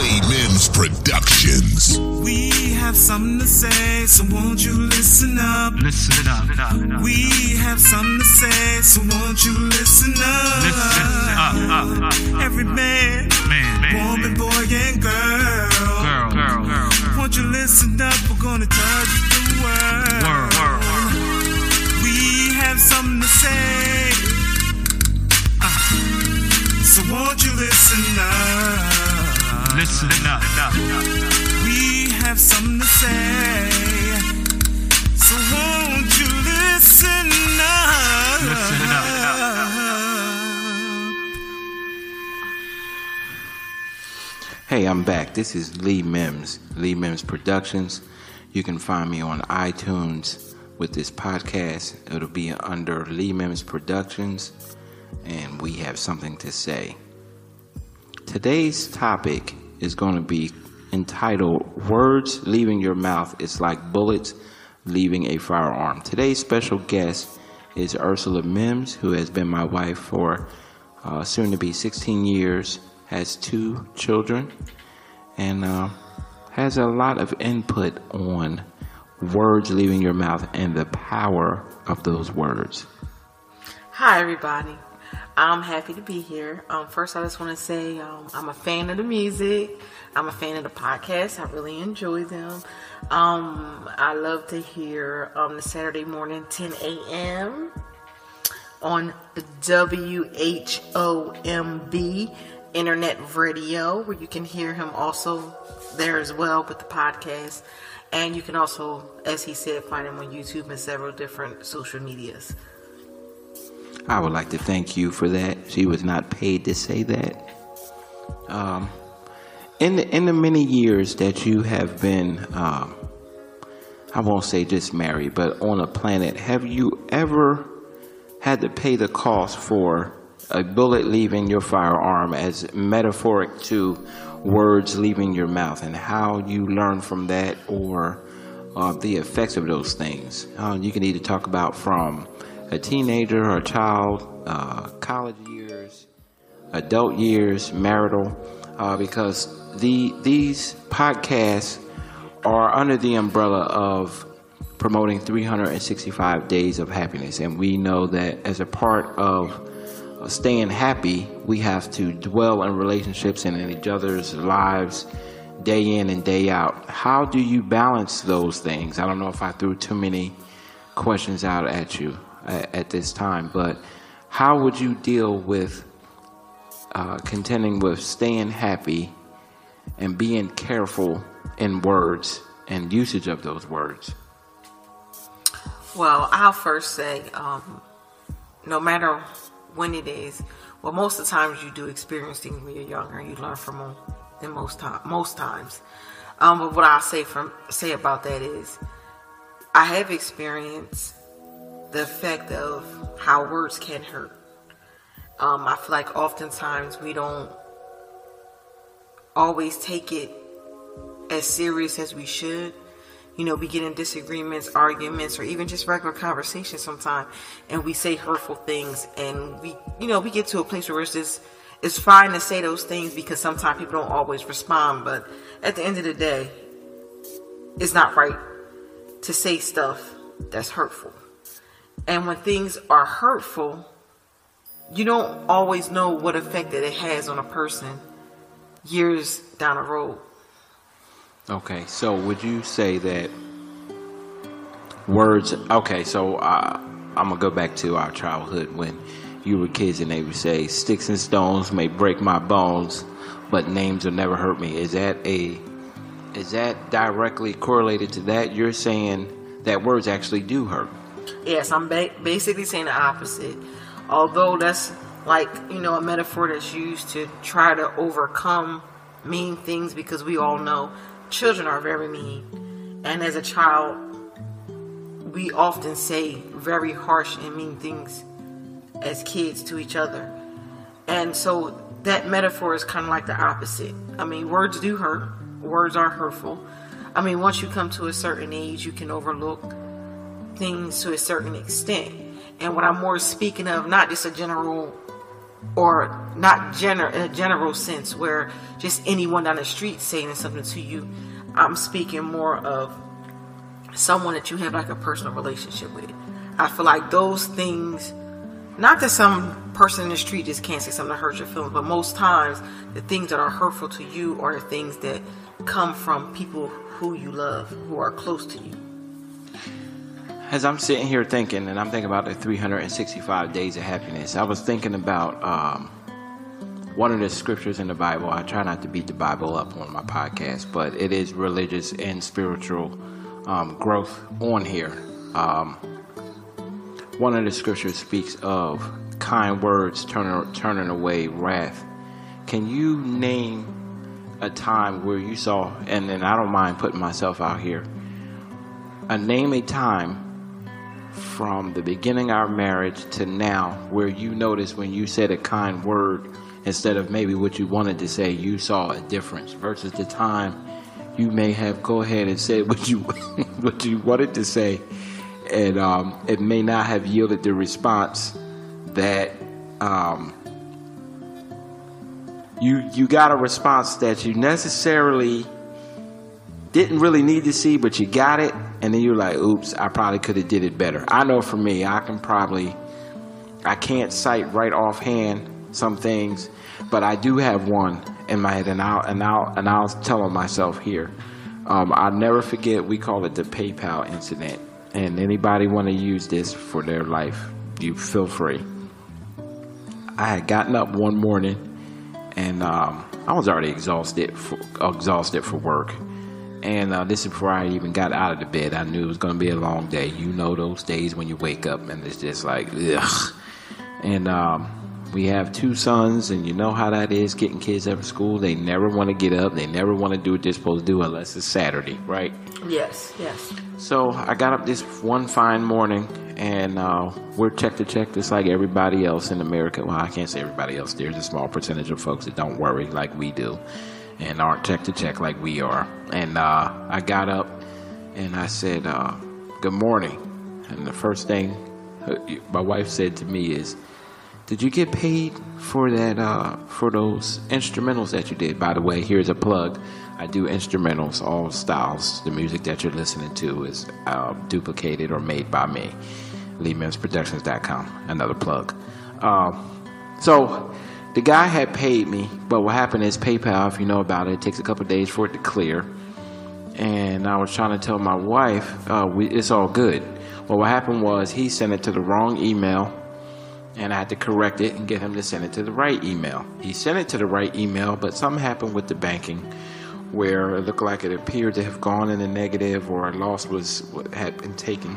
Lee Mims Productions. We have something to say, so won't you listen up? Listen up. We have something to say, so won't you listen up? Listen up. up, up. Every man, Man, man, woman, boy, and girl. girl, girl, girl, Won't you listen up? We're gonna touch the world. Word, word, word. We have something to say. Uh, so won't you listen up? Listen up. We have something to say. So won't you listen up? Listen Hey, I'm back. This is Lee Mims, Lee Mims Productions. You can find me on iTunes with this podcast. It'll be under Lee Mims Productions, and we have something to say. Today's topic is going to be entitled Words Leaving Your Mouth is Like Bullets Leaving a Firearm. Today's special guest is Ursula Mims, who has been my wife for uh, soon to be 16 years, has two children, and uh, has a lot of input on words leaving your mouth and the power of those words. Hi, everybody. I'm happy to be here. Um, first, I just want to say um, I'm a fan of the music. I'm a fan of the podcast. I really enjoy them. Um, I love to hear um, the Saturday morning 10 a.m. on the WHOMB Internet Radio, where you can hear him also there as well with the podcast. And you can also, as he said, find him on YouTube and several different social medias. I would like to thank you for that. She was not paid to say that. Um, in the in the many years that you have been, um, I won't say just married, but on a planet, have you ever had to pay the cost for a bullet leaving your firearm as metaphoric to words leaving your mouth, and how you learn from that, or uh, the effects of those things? Uh, you can either talk about from a teenager or a child, uh, college years, adult years, marital, uh, because the these podcasts are under the umbrella of promoting 365 days of happiness, and we know that as a part of staying happy, we have to dwell in relationships and in each other's lives day in and day out. How do you balance those things? I don't know if I threw too many questions out at you at, at this time, but how would you deal with uh, contending with staying happy and being careful in words and usage of those words? Well, I'll first say, um, no matter when it is, well, most of the times you do experience things when you're younger, you learn from them than most time, most times. Um, but what I'll say from say about that is, I have experienced the effect of how words can hurt. Um, I feel like oftentimes we don't always take it as serious as we should. You know, we get in disagreements, arguments, or even just regular conversations sometimes, and we say hurtful things, and we, you know, we get to a place where it's just, it's fine to say those things because sometimes people don't always respond, but at the end of the day, it's not right to say stuff that's hurtful. And when things are hurtful, you don't always know what effect that it has on a person years down the road. Okay, so would you say that words? Okay, so uh, I'm gonna go back to our childhood when you were kids and they would say, "Sticks and stones may break my bones, but names will never hurt me." Is that a is that directly correlated to that? You're saying that words actually do hurt. Yes, I'm ba- basically saying the opposite. Although that's like, you know, a metaphor that's used to try to overcome mean things because we all know children are very mean. And as a child, we often say very harsh and mean things as kids to each other. And so that metaphor is kind of like the opposite. I mean, words do hurt, words are hurtful. I mean, once you come to a certain age, you can overlook things to a certain extent. And what I'm more speaking of, not just a general or not general in a general sense where just anyone down the street saying something to you. I'm speaking more of someone that you have like a personal relationship with. I feel like those things, not that some person in the street just can't say something to hurt your feelings, but most times the things that are hurtful to you are the things that come from people who you love, who are close to you. As I'm sitting here thinking, and I'm thinking about the 365 days of happiness, I was thinking about um, one of the scriptures in the Bible. I try not to beat the Bible up on my podcast, but it is religious and spiritual um, growth on here. Um, one of the scriptures speaks of kind words turning, turning away wrath. Can you name a time where you saw, and then I don't mind putting myself out here, a name a time from the beginning of our marriage to now where you noticed when you said a kind word instead of maybe what you wanted to say, you saw a difference versus the time you may have go ahead and said what you what you wanted to say, and um, it may not have yielded the response that um, you you got a response that you necessarily didn't really need to see, but you got it, and then you're like, "Oops, I probably could have did it better." I know for me, I can probably I can't cite right offhand some things, but I do have one in my head, and I'll and I'll and I'll tell myself here. Um, I'll never forget. We call it the PayPal incident, and anybody want to use this for their life, you feel free. I had gotten up one morning, and um, I was already exhausted, for, exhausted for work. And uh, this is before I even got out of the bed. I knew it was going to be a long day. You know those days when you wake up and it's just like, ugh. And um, we have two sons, and you know how that is getting kids out of school. They never want to get up. They never want to do what they're supposed to do unless it's Saturday, right? Yes, yes. So I got up this one fine morning, and uh, we're check to check just like everybody else in America. Well, I can't say everybody else. There's a small percentage of folks that don't worry like we do, and aren't check to check like we are. And uh, I got up, and I said, uh, "Good morning." And the first thing uh, my wife said to me is, did you get paid for that uh, for those instrumentals that you did? By the way, here's a plug. I do instrumentals, all styles. The music that you're listening to is uh, duplicated or made by me. LeeMimsProductions.com. Another plug. Um, so the guy had paid me, but what happened is PayPal, if you know about it, it takes a couple days for it to clear. And I was trying to tell my wife, uh, we, it's all good. Well, what happened was he sent it to the wrong email and I had to correct it and get him to send it to the right email. He sent it to the right email, but something happened with the banking where it looked like it appeared to have gone in the negative or a loss was had been taken.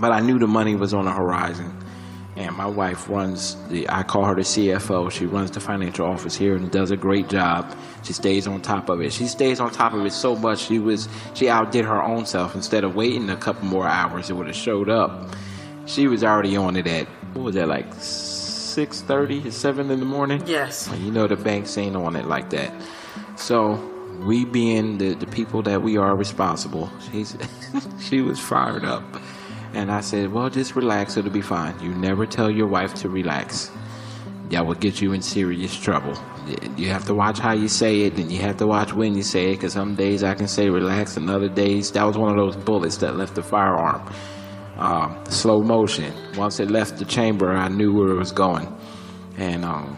But I knew the money was on the horizon. And my wife runs the I call her the CFO. She runs the financial office here and does a great job. She stays on top of it. She stays on top of it so much she was she outdid her own self. Instead of waiting a couple more hours, it would have showed up. She was already on it at what was that like 6.30 7 in the morning? Yes. You know the banks ain't on it like that. So we being the, the people that we are responsible, she's she was fired up. And I said, Well just relax, it'll be fine. You never tell your wife to relax. That will get you in serious trouble. You have to watch how you say it, and you have to watch when you say it, because some days I can say relax, and other days, that was one of those bullets that left the firearm um, slow motion. Once it left the chamber, I knew where it was going. And um,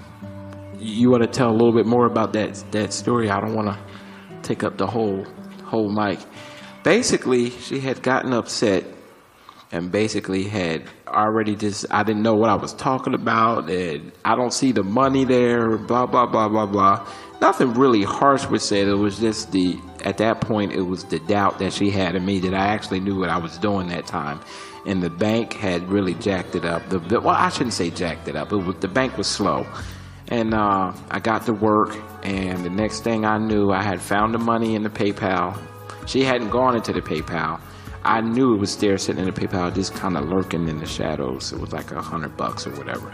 you want to tell a little bit more about that that story? I don't want to take up the whole whole mic. Basically, she had gotten upset and basically had already just I didn't know what I was talking about and I don't see the money there blah blah blah blah blah. Nothing really harsh was said. It was just the at that point it was the doubt that she had in me that I actually knew what I was doing that time. And the bank had really jacked it up. The well I shouldn't say jacked it up. It was the bank was slow. And uh, I got to work and the next thing I knew I had found the money in the PayPal. She hadn't gone into the PayPal I knew it was there sitting in the PayPal, just kind of lurking in the shadows. It was like a hundred bucks or whatever.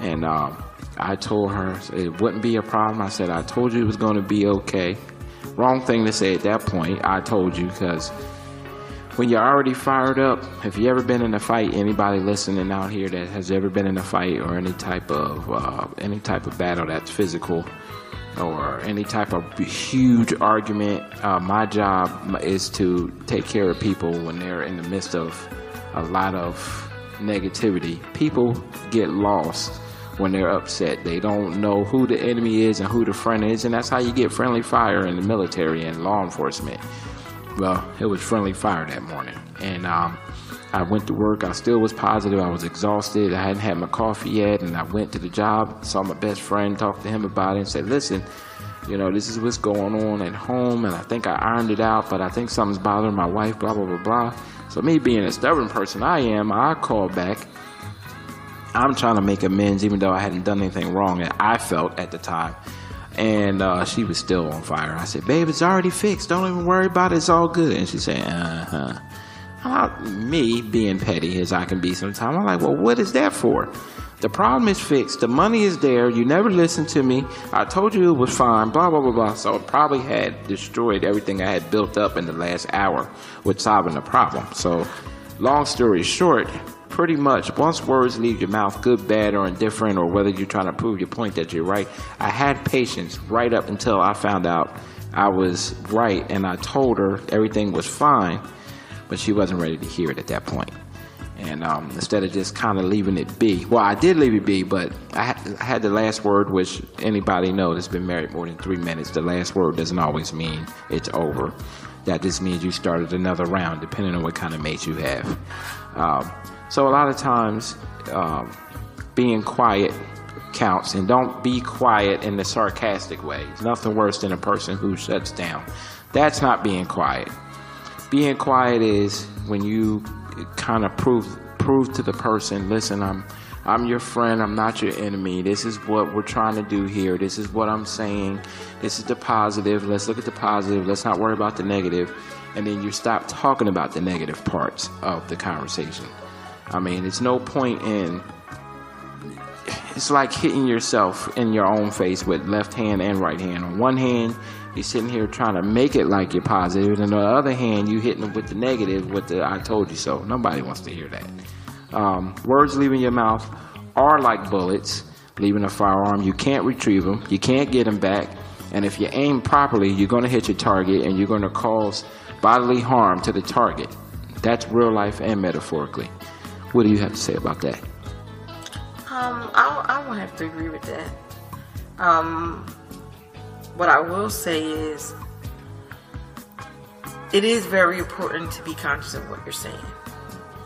And um, I told her it wouldn't be a problem. I said, I told you it was going to be okay. Wrong thing to say at that point. I told you because when you're already fired up, have you ever been in a fight? Anybody listening out here that has ever been in a fight or any type of uh, any type of battle that's physical or any type of huge argument? Uh, my job is to take care of people when they're in the midst of a lot of negativity. People get lost when they're upset. They don't know who the enemy is and who the friend is, and that's how you get friendly fire in the military and law enforcement. Well, it was friendly fire that morning, and um, I went to work. I still was positive. I was exhausted. I hadn't had my coffee yet, and I went to the job. Saw my best friend, talked to him about it, and said, "Listen." You know, this is what's going on at home, and I think I ironed it out, but I think something's bothering my wife, blah, blah, blah, blah. So, me being a stubborn person I am, I called back I'm trying to make amends, even though I hadn't done anything wrong that I felt at the time. And uh, she was still on fire. I said, "Babe, it's already fixed. Don't even worry about it. It's all good." And she said, "Uh huh." Uh, me being petty as I can be sometimes, I'm like, "Well, what is that for?" The problem is fixed. The money is there. You never listened to me. I told you it was fine. Blah blah blah blah. So it probably had destroyed everything I had built up in the last hour with solving the problem. So, long story short, pretty much once words leave your mouth, good, bad, or indifferent, or whether you're trying to prove your point that you're right, I had patience right up until I found out I was right and I told her everything was fine, but she wasn't ready to hear it at that point. And um, instead of just kind of leaving it be, well, I did leave it be, but I had, I had the last word, which anybody knows that's been married more than three minutes. The last word doesn't always mean it's over. That just means you started another round, depending on what kind of mate you have. Um, so a lot of times, um, being quiet counts, and don't be quiet in the sarcastic way. It's nothing worse than a person who shuts down. That's not being quiet. Being quiet is when you kind of prove prove to the person, listen, I'm I'm your friend, I'm not your enemy. This is what we're trying to do here. This is what I'm saying. This is the positive. Let's look at the positive. Let's not worry about the negative. And then you stop talking about the negative parts of the conversation. I mean, it's no point in. It's like hitting yourself in your own face with left hand and right hand. On one hand, you're sitting here trying to make it like you're positive, and on the other hand, you hitting them with the negative, with the "I told you so." Nobody wants to hear that. Um, words leaving your mouth are like bullets leaving a firearm. You can't retrieve them. You can't get them back. And if you aim properly, you're going to hit your target, and you're going to cause bodily harm to the target. That's real life and metaphorically. What do you have to say about that? Um, I, I won't have to agree with that. Um, what I will say is, it is very important to be conscious of what you're saying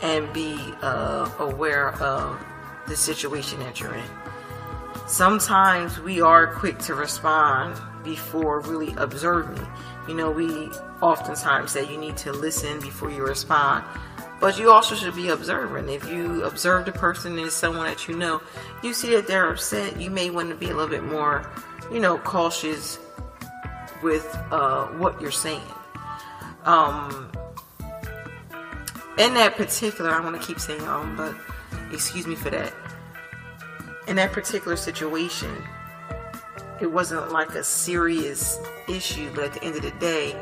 and be uh, aware of the situation that you're in. Sometimes we are quick to respond before really observing. You know, we oftentimes say you need to listen before you respond. But you also should be observing. If you observe the person as someone that you know, you see that they're upset, you may want to be a little bit more, you know, cautious with uh, what you're saying. Um, in that particular, I want to keep saying um, but excuse me for that. In that particular situation, it wasn't like a serious issue, but at the end of the day,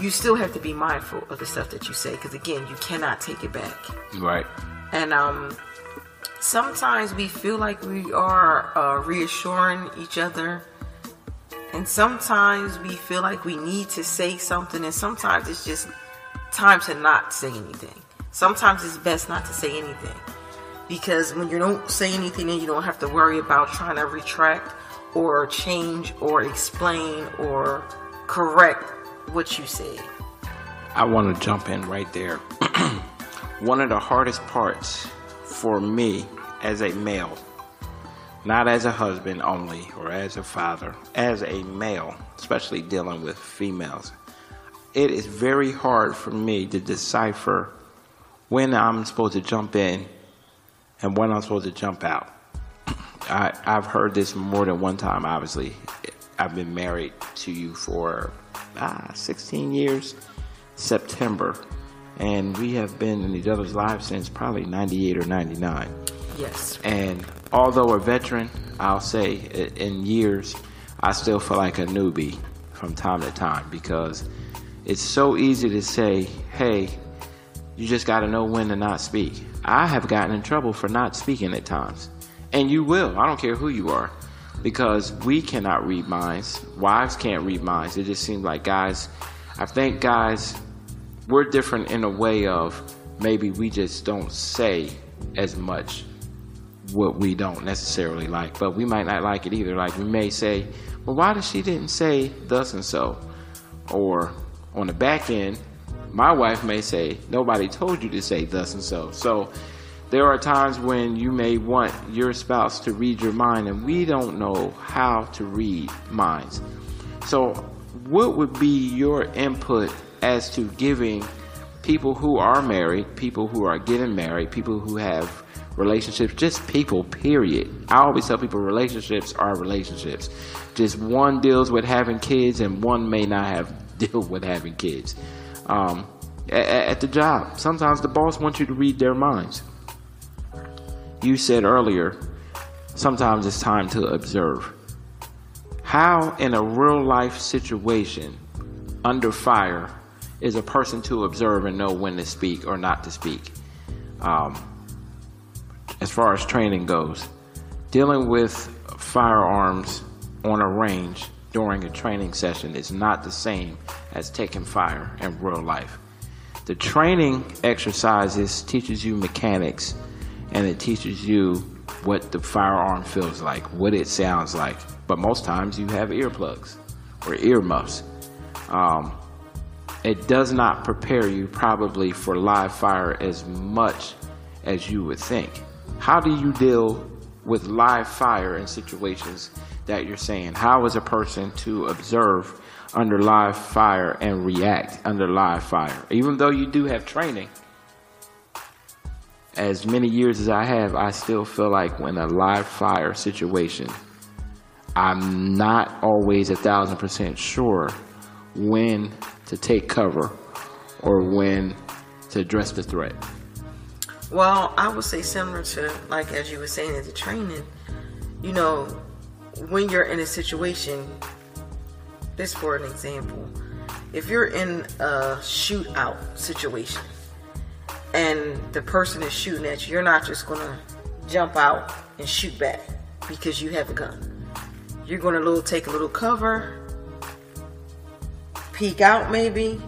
you still have to be mindful of the stuff that you say because again you cannot take it back right and um sometimes we feel like we are uh, reassuring each other and sometimes we feel like we need to say something and sometimes it's just time to not say anything sometimes it's best not to say anything because when you don't say anything then you don't have to worry about trying to retract or change or explain or correct what you said. I want to jump in right there. One of the hardest parts for me as a male, not as a husband only or as a father, as a male, especially dealing with females, it is very hard for me to decipher when I'm supposed to jump in and when I'm supposed to jump out. I, have heard this more than one time, obviously. I've been married to you for ah, 16 years, September. And we have been in each other's lives since probably 98 or 99. Yes. And although a veteran, I'll say in years, I still feel like a newbie from time to time because it's so easy to say, hey, you just got to know when to not speak. I have gotten in trouble for not speaking at times. And you will. I don't care who you are. Because we cannot read minds. Wives can't read minds. It just seems like guys, I think guys, we're different in a way of maybe we just don't say as much what we don't necessarily like, but we might not like it either. Like we may say, well, why does she didn't say thus and so? Or on the back end, my wife may say, nobody told you to say thus and so. So there are times when you may want your spouse to read your mind, and we don't know how to read minds. So, what would be your input as to giving people who are married, people who are getting married, people who have relationships, just people, period. I always tell people relationships are relationships. Just one deals with having kids, and one may not have deal with having kids. Um, at, at the job, sometimes the boss wants you to read their minds. You said earlier, sometimes it's time to observe. How, in a real life situation, under fire, is a person to observe and know when to speak or not to speak? Um, as far as training goes, dealing with firearms on a range during a training session is not the same as taking fire in real life. The training exercises teaches you mechanics and it teaches you what the firearm feels like, what it sounds like. But most times you have earplugs or earmuffs. Um, it does not prepare you probably for live fire as much as you would think. How do you deal with live fire in situations that you're saying? How is a person to observe under live fire and react under live fire? Even though you do have training, as many years as I have, I still feel like when a live fire situation, I'm not always a thousand percent sure when to take cover or when to address the threat. Well, I would say similar to like as you were saying in the training, you know, when you're in a situation, this for an example, if you're in a shootout situation and the person is shooting at you, you're not just gonna jump out and shoot back because you have a gun. You're gonna little take a little cover, peek out maybe,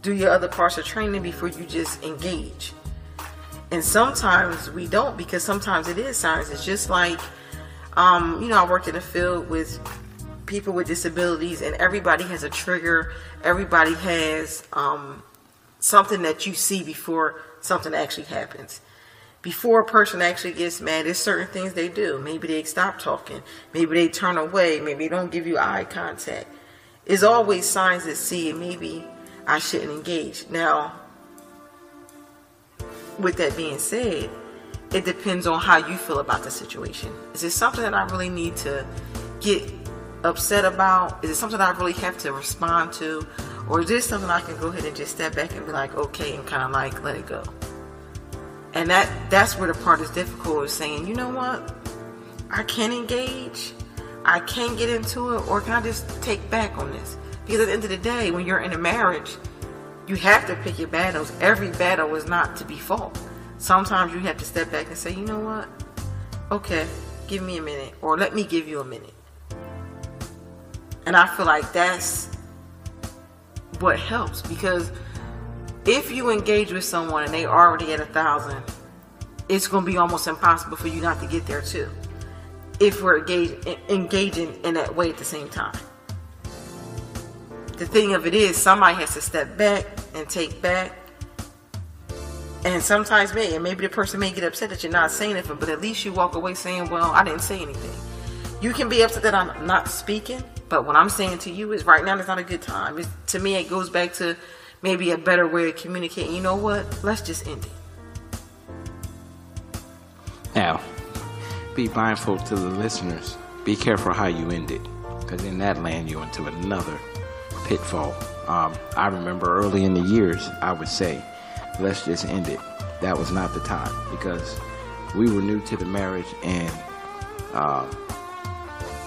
do your other parts of training before you just engage. And sometimes we don't because sometimes it is science. It's just like, um, you know, I worked in a field with people with disabilities, and everybody has a trigger. Everybody has um, something that you see before something actually happens. Before a person actually gets mad, there's certain things they do. Maybe they stop talking. Maybe they turn away. Maybe they don't give you eye contact. It's always signs that see, maybe I shouldn't engage. Now, with that being said, it depends on how you feel about the situation. Is it something that I really need to get upset about? Is it something I really have to respond to? Or is this something I can go ahead and just step back and be like, okay, and kind of like let it go? And that that's where the part is difficult is saying, you know what? I can engage. I can't get into it, or can I just take back on this? Because at the end of the day, when you're in a marriage, you have to pick your battles. Every battle is not to be fought. Sometimes you have to step back and say, you know what? Okay, give me a minute, or let me give you a minute. And I feel like that's what helps because if you engage with someone and they already at a thousand, it's going to be almost impossible for you not to get there too. If we're engaging in that way at the same time. The thing of it is, somebody has to step back and take back. And sometimes, may and maybe the person may get upset that you're not saying anything, but at least you walk away saying, "Well, I didn't say anything." You can be upset that I'm not speaking, but what I'm saying to you is, right now is not a good time. It's, to me, it goes back to maybe a better way of communicating. You know what? Let's just end it. Now, be mindful to the listeners. Be careful how you end it, because in that land you into another pitfall. Um, I remember early in the years, I would say, let's just end it. That was not the time because we were new to the marriage and uh,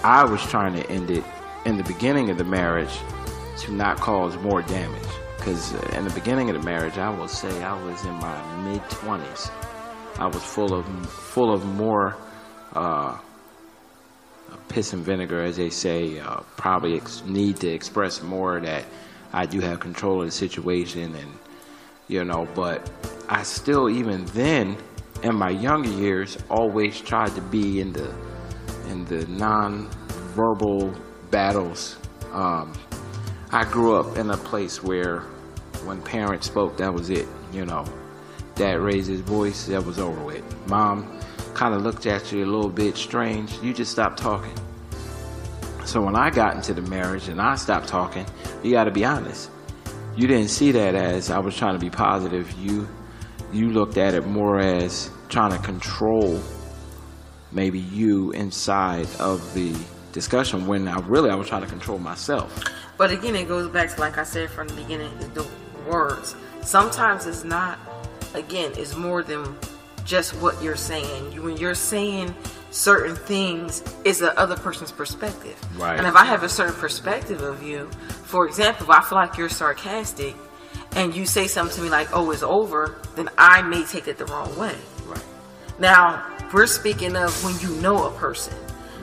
I was trying to end it in the beginning of the marriage to not cause more damage. Because in the beginning of the marriage, I will say I was in my mid 20s. I was full of full of more uh, piss and vinegar, as they say. Uh, probably need to express more that I do have control of the situation, and you know. But I still, even then, in my younger years, always tried to be in the in the non-verbal battles. Um, I grew up in a place where when parents spoke, that was it. You know, dad raised his voice, that was over with. Mom kind of looked at you a little bit strange. You just stopped talking. So when I got into the marriage and I stopped talking, you got to be honest. You didn't see that as I was trying to be positive. You you looked at it more as trying to control maybe you inside of the discussion when I really I was trying to control myself. But again, it goes back to like I said from the beginning, the words. Sometimes it's not. Again, it's more than just what you're saying. When you're saying certain things, it's the other person's perspective. Right. And if I have a certain perspective of you, for example, if I feel like you're sarcastic, and you say something to me like, "Oh, it's over," then I may take it the wrong way. Right. Now, we're speaking of when you know a person.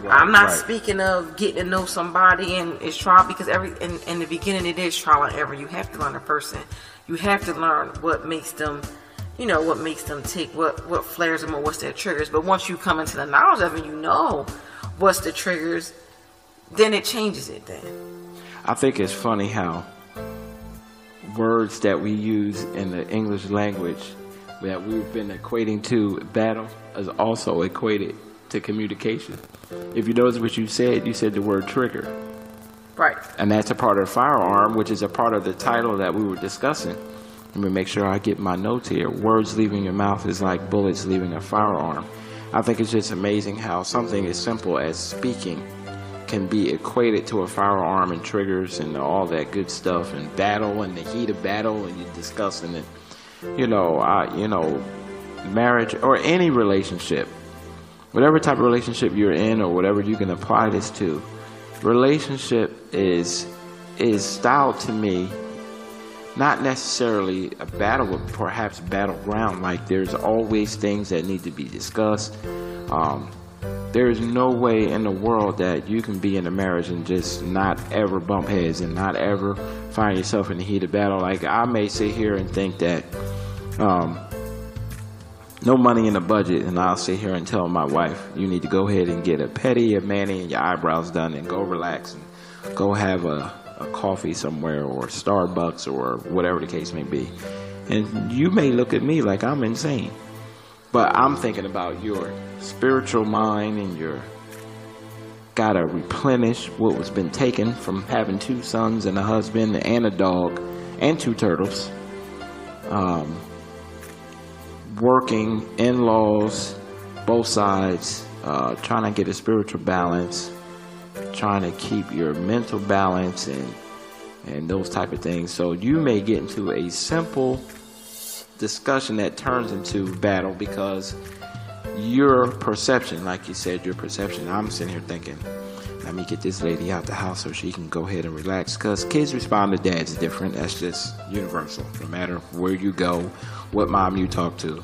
Right, I'm not right. speaking of getting to know somebody and it's trial because every in, in the beginning it is trial and error. You have to learn a person. You have to learn what makes them, you know, what makes them tick, what what flares them or what's their triggers. But once you come into the knowledge of it, you know what's the triggers. Then it changes it. Then I think it's funny how words that we use in the English language that we've been equating to battle is also equated to communication. If you notice what you said, you said the word trigger. right. And that's a part of firearm, which is a part of the title that we were discussing. Let me make sure I get my notes here. Words leaving your mouth is like bullets leaving a firearm. I think it's just amazing how something as simple as speaking can be equated to a firearm and triggers and all that good stuff and battle and the heat of battle and you're discussing it. You know, I, you know, marriage or any relationship, whatever type of relationship you're in or whatever you can apply this to, relationship is is styled to me not necessarily a battle but perhaps battleground. Like there's always things that need to be discussed. Um, there's no way in the world that you can be in a marriage and just not ever bump heads and not ever find yourself in the heat of battle. Like i may sit here and think that um, no money in the budget, and I'll sit here and tell my wife, you need to go ahead and get a pedi, a mani, and your eyebrows done, and go relax and go have a, a coffee somewhere or Starbucks or whatever the case may be. And you may look at me like I'm insane, but I'm thinking about your spiritual mind and your gotta replenish what was been taken from having two sons and a husband and a dog and two turtles. Um, working in laws, both sides, uh, trying to get a spiritual balance, trying to keep your mental balance and and those type of things. So you may get into a simple discussion that turns into battle because your perception, like you said, your perception. I'm sitting here thinking, let me get this lady out the house so she can go ahead and relax. Because kids respond to dads different. That's just universal. No matter where you go, what mom you talk to.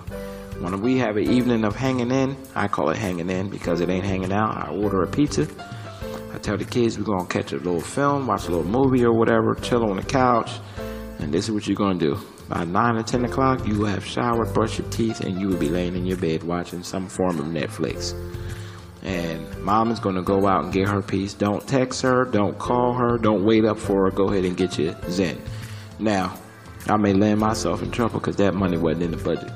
When we have an evening of hanging in, I call it hanging in because it ain't hanging out. I order a pizza. I tell the kids we're gonna catch a little film, watch a little movie or whatever, chill on the couch, and this is what you're gonna do. By nine or ten o'clock, you will have showered, brushed your teeth, and you will be laying in your bed watching some form of Netflix. And mom is gonna go out and get her piece. Don't text her, don't call her, don't wait up for her. Go ahead and get your zen. Now, I may land myself in trouble because that money wasn't in the budget.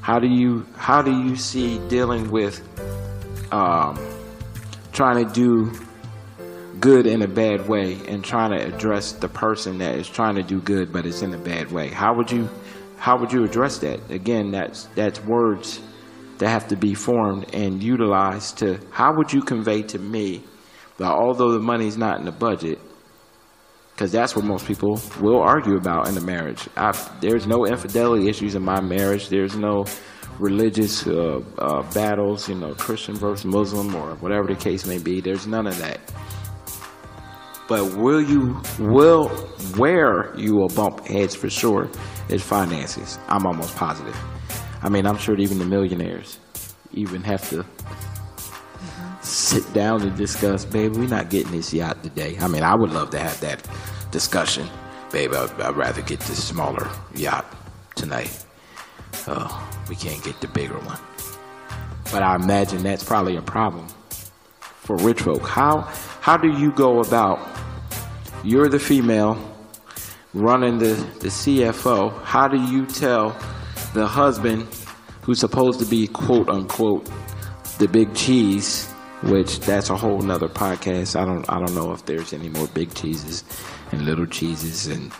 How do you how do you see dealing with um, trying to do good in a bad way and trying to address the person that is trying to do good but it's in a bad way? How would you how would you address that? Again, that's that's words that have to be formed and utilized to how would you convey to me that although the money's not in the budget because that's what most people will argue about in a marriage. I, there's no infidelity issues in my marriage. There's no religious uh, uh, battles, you know, Christian versus Muslim or whatever the case may be. There's none of that. But will you will where you will bump heads for sure is finances. I'm almost positive. I mean, I'm sure even the millionaires even have to sit down and discuss, babe, we're not getting this yacht today. I mean, I would love to have that discussion. Babe, I'd, I'd rather get this smaller yacht tonight. Oh, we can't get the bigger one. But I imagine that's probably a problem for rich folk. How how do you go about you're the female running the, the CFO, how do you tell the husband who's supposed to be quote unquote the big cheese, which that's a whole nother podcast. I don't I don't know if there's any more big cheeses and little cheeses and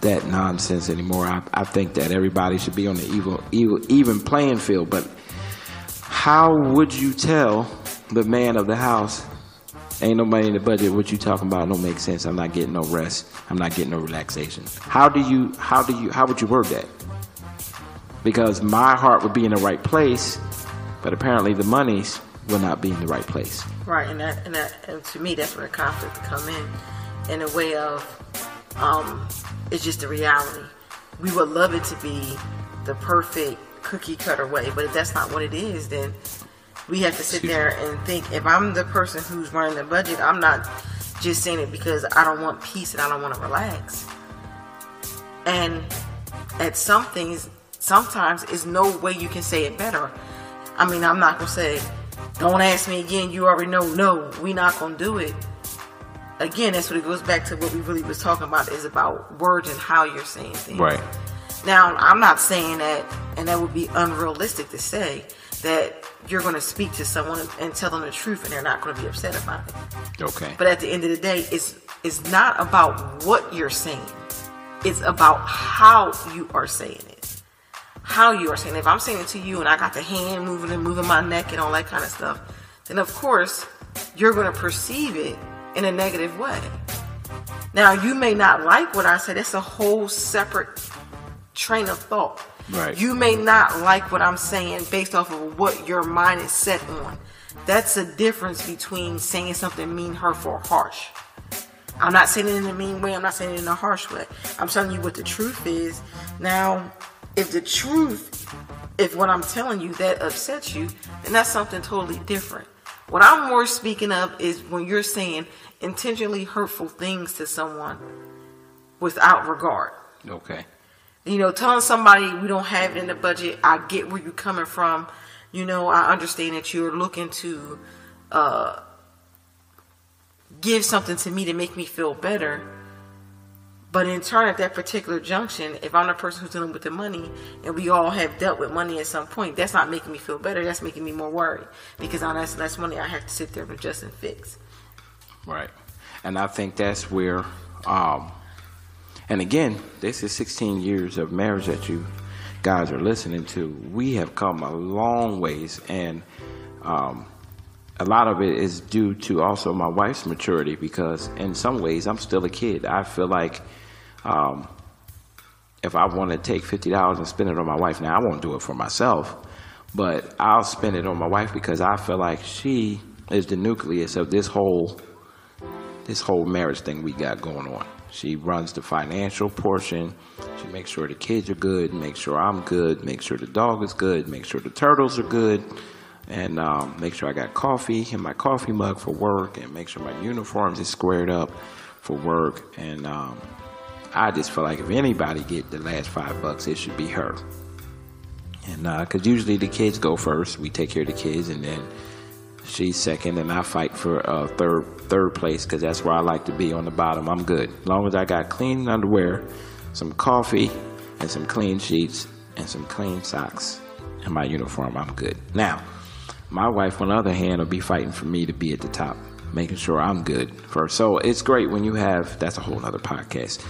that nonsense anymore. I, I think that everybody should be on the evil, evil, even playing field. But how would you tell the man of the house, ain't no money in the budget, what you talking about don't make sense. I'm not getting no rest. I'm not getting no relaxation. How do you, how do you, how would you word that? Because my heart would be in the right place, but apparently the monies will not be in the right place. Right, and that, and that, and to me, that's where the conflict come in, in a way of, um, it's just the reality. We would love it to be the perfect cookie cutter way, but if that's not what it is, then we have to sit there and think. If I'm the person who's running the budget, I'm not just saying it because I don't want peace and I don't want to relax. And at some things, sometimes is no way you can say it better. I mean, I'm not gonna say, "Don't ask me again." You already know. No, we not gonna do it. Again, that's what it goes back to what we really was talking about is about words and how you're saying things. Right. Now, I'm not saying that, and that would be unrealistic to say that you're going to speak to someone and tell them the truth, and they're not going to be upset about it. Okay. But at the end of the day, it's it's not about what you're saying. It's about how you are saying it. How you are saying it. If I'm saying it to you and I got the hand moving and moving my neck and all that kind of stuff, then of course you're going to perceive it in a negative way. Now you may not like what I said. That's a whole separate train of thought. Right. You may not like what I'm saying based off of what your mind is set on. That's a difference between saying something mean, hurtful, or harsh. I'm not saying it in a mean way. I'm not saying it in a harsh way. I'm telling you what the truth is. Now, if the truth, if what I'm telling you that upsets you, then that's something totally different. What I'm more speaking of is when you're saying intentionally hurtful things to someone without regard. Okay. You know, telling somebody we don't have it in the budget, I get where you're coming from. You know, I understand that you're looking to uh, give something to me to make me feel better. But in turn, at that particular junction, if I'm the person who's dealing with the money, and we all have dealt with money at some point, that's not making me feel better. That's making me more worried because now that's less money I have to sit there and adjust and fix. Right. And I think that's where, um, and again, this is 16 years of marriage that you guys are listening to. We have come a long ways, and um, a lot of it is due to also my wife's maturity because, in some ways, I'm still a kid. I feel like um, if I want to take $50 and spend it on my wife, now I won't do it for myself, but I'll spend it on my wife because I feel like she is the nucleus of this whole this whole marriage thing we got going on. She runs the financial portion. She makes sure the kids are good, makes sure I'm good, makes sure the dog is good, makes sure the turtles are good, and um, make sure I got coffee in my coffee mug for work, and make sure my uniforms is squared up for work. And um, I just feel like if anybody get the last five bucks, it should be her. And because usually the kids go first, we take care of the kids, and then she's second, and I fight for uh, third third place because that's where I like to be on the bottom. I'm good as long as I got clean underwear, some coffee, and some clean sheets and some clean socks and my uniform. I'm good. Now, my wife, on the other hand, will be fighting for me to be at the top, making sure I'm good first. So it's great when you have. That's a whole other podcast.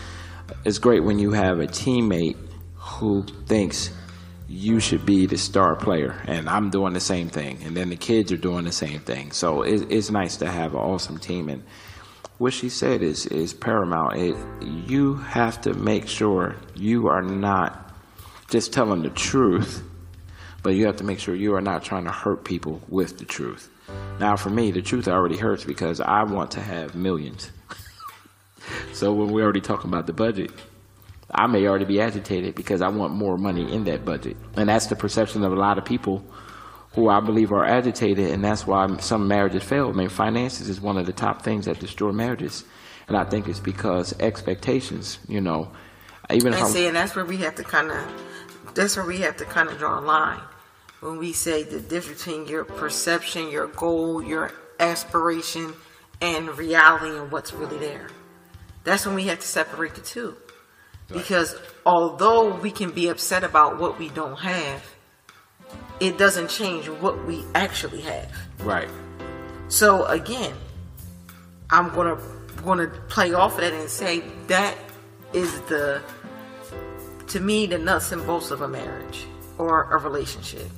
It's great when you have a teammate who thinks you should be the star player and i'm doing the same thing and then the kids are doing the same thing. So it, it's nice to have an awesome team and what she said is is paramount. It, you have to make sure you are not just telling the truth but you have to make sure you are not trying to hurt people with the truth. Now, for me, the truth already hurts because I want to have millions. so when we're already talking about the budget, I may already be agitated because I want more money in that budget. And that's the perception of a lot of people who I believe are agitated, and that's why some marriages fail. I mean, finances is one of the top things that destroy marriages. And I think it's because expectations, you know, even And I'm, see, and that's where we have to kind of, that's where we have to kind of draw a line when we say the difference between your perception, your goal, your aspiration, and reality and what's really there. That's when we have to separate the two. Because although we can be upset about what we don't have, it doesn't change what we actually have. right, So again, I'm gonna gonna play off of that and say that is the to me the nuts and bolts of a marriage or a relationship.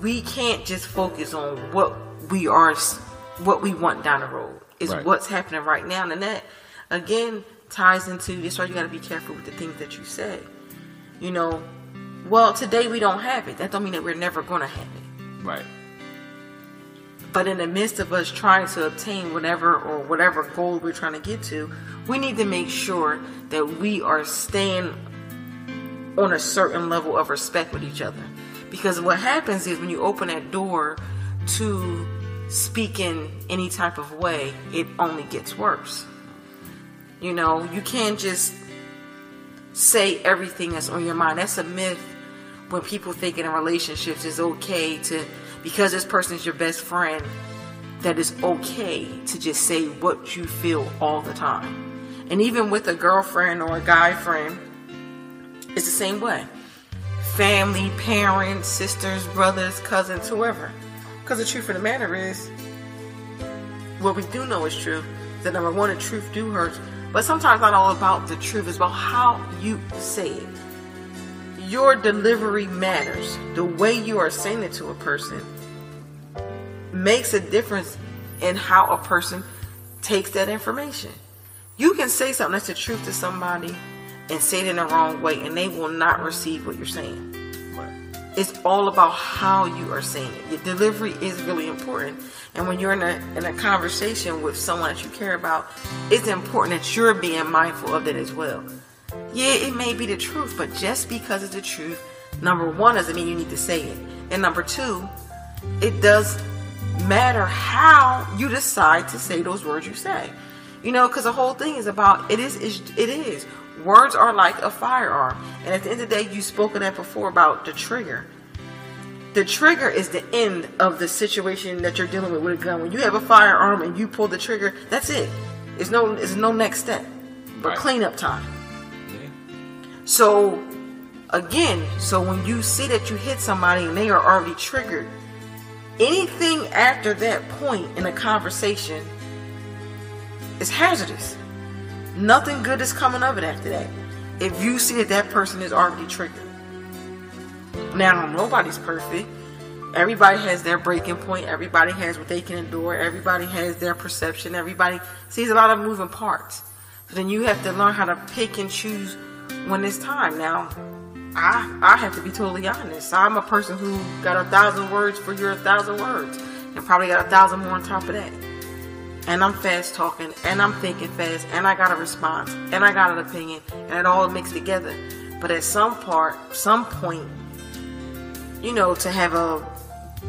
We can't just focus on what we are what we want down the road. It's Right. what's happening right now. And that again ties into this why you gotta be careful with the things that you say. You know, well today we don't have it. That don't mean that we're never gonna have it. right, But in the midst of us trying to obtain whatever or whatever goal we're trying to get to, we need to make sure that we are staying on a certain level of respect with each other. Because what happens is when you open that door to speak in any type of way, it only gets worse. You know, you can't just say everything that's on your mind. That's a myth when people think in relationships it's okay to because this person is your best friend that it's okay to just say what you feel all the time. And even with a girlfriend or a guy friend, it's the same way. Family, parents, sisters, brothers, cousins, whoever. Because the truth of the matter is, what we do know is true. That number one, the truth do hurt. But sometimes not all about the truth. It's about how you say it. Your delivery matters. The way you are saying it to a person makes a difference in how a person takes that information. You can say something that's the truth to somebody and say it in the wrong way, and they will not receive what you're saying. It's all about how you are saying it. Your delivery is really important. And when you're in a in a conversation with someone that you care about, it's important that you're being mindful of that as well. Yeah, it may be the truth, but just because it's the truth, number one doesn't mean you need to say it. And number two, it does matter how you decide to say those words you say. You know, because the whole thing is about it is it is. Words are like a firearm, and at the end of the day, you've spoken that before about the trigger. The trigger is the end of the situation that you're dealing with with a gun. When you have a firearm and you pull the trigger, that's it. It's no it's no next step, but Right. cleanup time. So again, so when you see that you hit somebody and they are already triggered, anything after that point in a conversation is hazardous. Nothing good is coming of it after that. If you see that that person is already triggered. Now, nobody's perfect. Everybody has their breaking point. Everybody has what they can endure. Everybody has their perception. Everybody sees a lot of moving parts. So then you have to learn how to pick and choose when it's time. Now, I I have to be totally honest. I'm a person who got a thousand words for your thousand words, and probably got a thousand more on top of that. And I'm fast talking, and I'm thinking fast, and I got a response, and I got an opinion, and it all mixed together. But at some part, some point, you know, to have a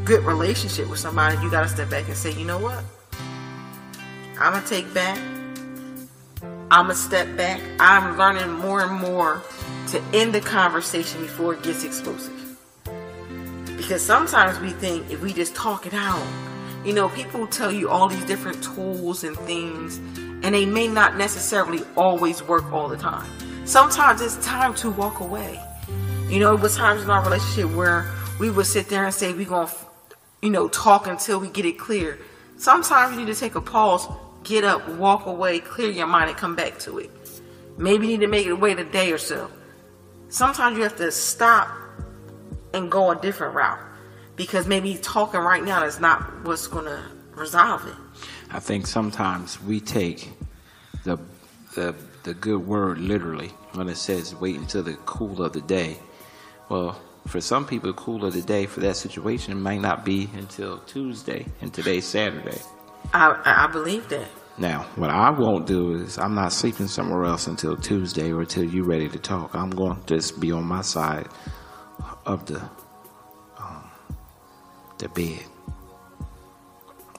good relationship with somebody, you got to step back and say, you know what? I'm gonna take back. I'm gonna step back. I'm learning more and more to end the conversation before it gets explosive. Because sometimes we think if we just talk it out, you know, people tell you all these different tools and things, and they may not necessarily always work all the time. Sometimes it's time to walk away. You know, it was times in our relationship where we would sit there and say we're gonna, you know, talk until we get it clear. Sometimes you need to take a pause, get up, walk away, clear your mind, and come back to it. Maybe you need to make it wait a day or so. Sometimes you have to stop and go a different route because maybe talking right now is not what's gonna resolve it. I think sometimes we take the the the good word literally when it says wait until the cool of the day. Well, for some people, the cool of the day for that situation might not be until Tuesday, and today's Saturday. I, I believe that. Now, what I won't do is I'm not sleeping somewhere else until Tuesday or until you're ready to talk. I'm going to just be on my side of the the bed.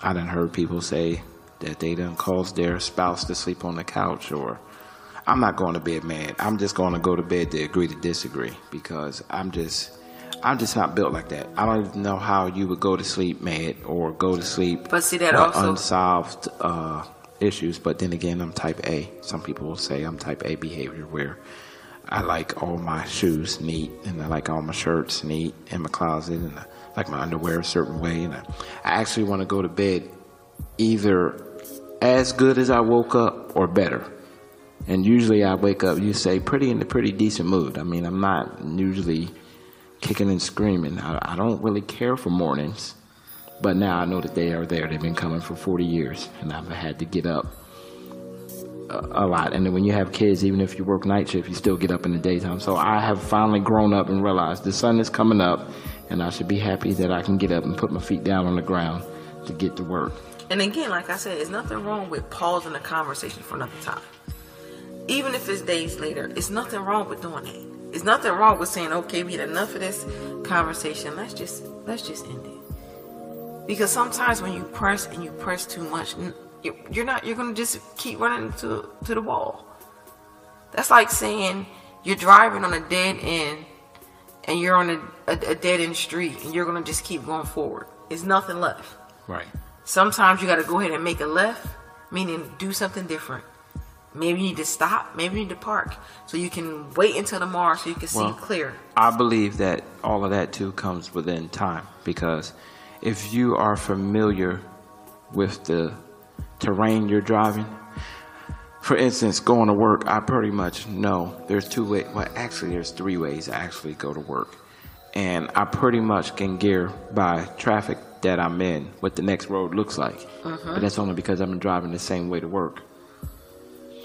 I done heard people say that they done caused their spouse to sleep on the couch or I'm not going to bed mad. I'm just going to go to bed to agree to disagree because I'm just I'm just not built like that. I don't even know how you would go to sleep mad or go to sleep But see, that also- unsolved uh, issues. But then again, I'm type A. Some people will say I'm type A behavior where I like all my shoes neat and I like all my shirts neat in my closet and I like my underwear a certain way. And I, I actually want to go to bed either as good as I woke up or better. And usually I wake up, you say, pretty in a pretty decent mood. I mean, I'm not usually kicking and screaming. I, I don't really care for mornings, but now I know that they are there. They've been coming for 40 years, and I've had to get up a, lot. And then when you have kids, even if you work night shift, you still get up in the daytime. So I have finally grown up and realized the sun is coming up, and I should be happy that I can get up and put my feet down on the ground to get to work. And again, like I said, there's nothing wrong with pausing the conversation for another time. Even if it's days later, it's nothing wrong with doing that. It's nothing wrong with saying, okay, we had enough of this conversation. Let's just let's just end it. Because sometimes when you press and you press too much, you- you're not you're gonna just keep running to to the wall. That's like saying you're driving on a dead end and you're on a, a, a dead end street and you're gonna just keep going forward. There's nothing left. Right. Sometimes you got to go ahead and make a left, meaning do something different. Maybe you need to stop. Maybe you need to park so you can wait until tomorrow so you can see Well, clear. I believe that all of that too comes within time because if you are familiar with the terrain you're driving, for instance, going to work, I pretty much know there's two ways. Well, actually, there's three ways I actually go to work, and I pretty much can gear by traffic that I'm in what the next road looks like. But that's only because I've been driving the same way to work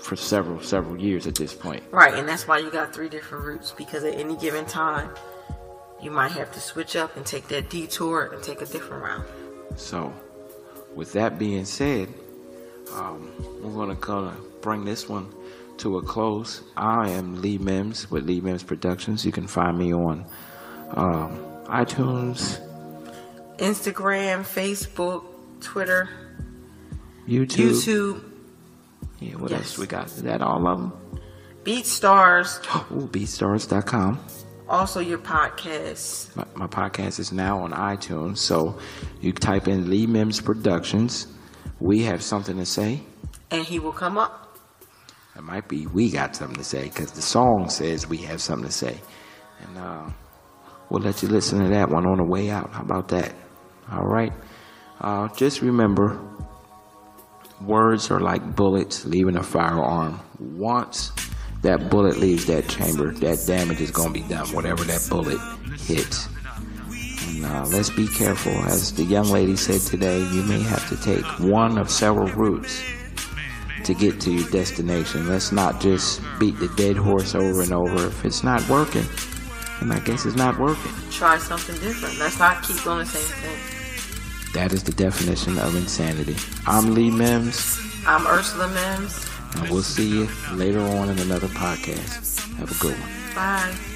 for several several years at this point. Right, and that's why you got three different routes because at any given time, you might have to switch up and take that detour and take a different route. So, with that being said, um, we're going to kind of bring this one to a close. I am Lee Mims with Lee Mims Productions. You can find me on um, iTunes, Instagram, Facebook, Twitter, YouTube. YouTube, Yeah, what Yes. else we got? Is that all of them? BeatStars, Ooh, BeatStars.com. also your podcast. My, my podcast is now on iTunes, so you type in Lee Mims Productions. We have something to say. And he will come up. It might be we got something to say because the song says we have something to say. And uh, we'll let you listen to that one on the way out. How about that? All right. Uh, just remember words are like bullets leaving a firearm. Once that bullet leaves that chamber, that damage is going to be done, whatever that bullet hits. And uh, let's be careful. As the young lady said today, you may have to take one of several routes to get to your destination. Let's not just beat the dead horse over and over. If it's not working, then I guess it's not working. Try something different. Let's not keep doing the same thing. That is the definition of insanity. I'm Lee Mims, I'm Ursula Mims. and we'll see you later on in another podcast. Have a good one. Bye.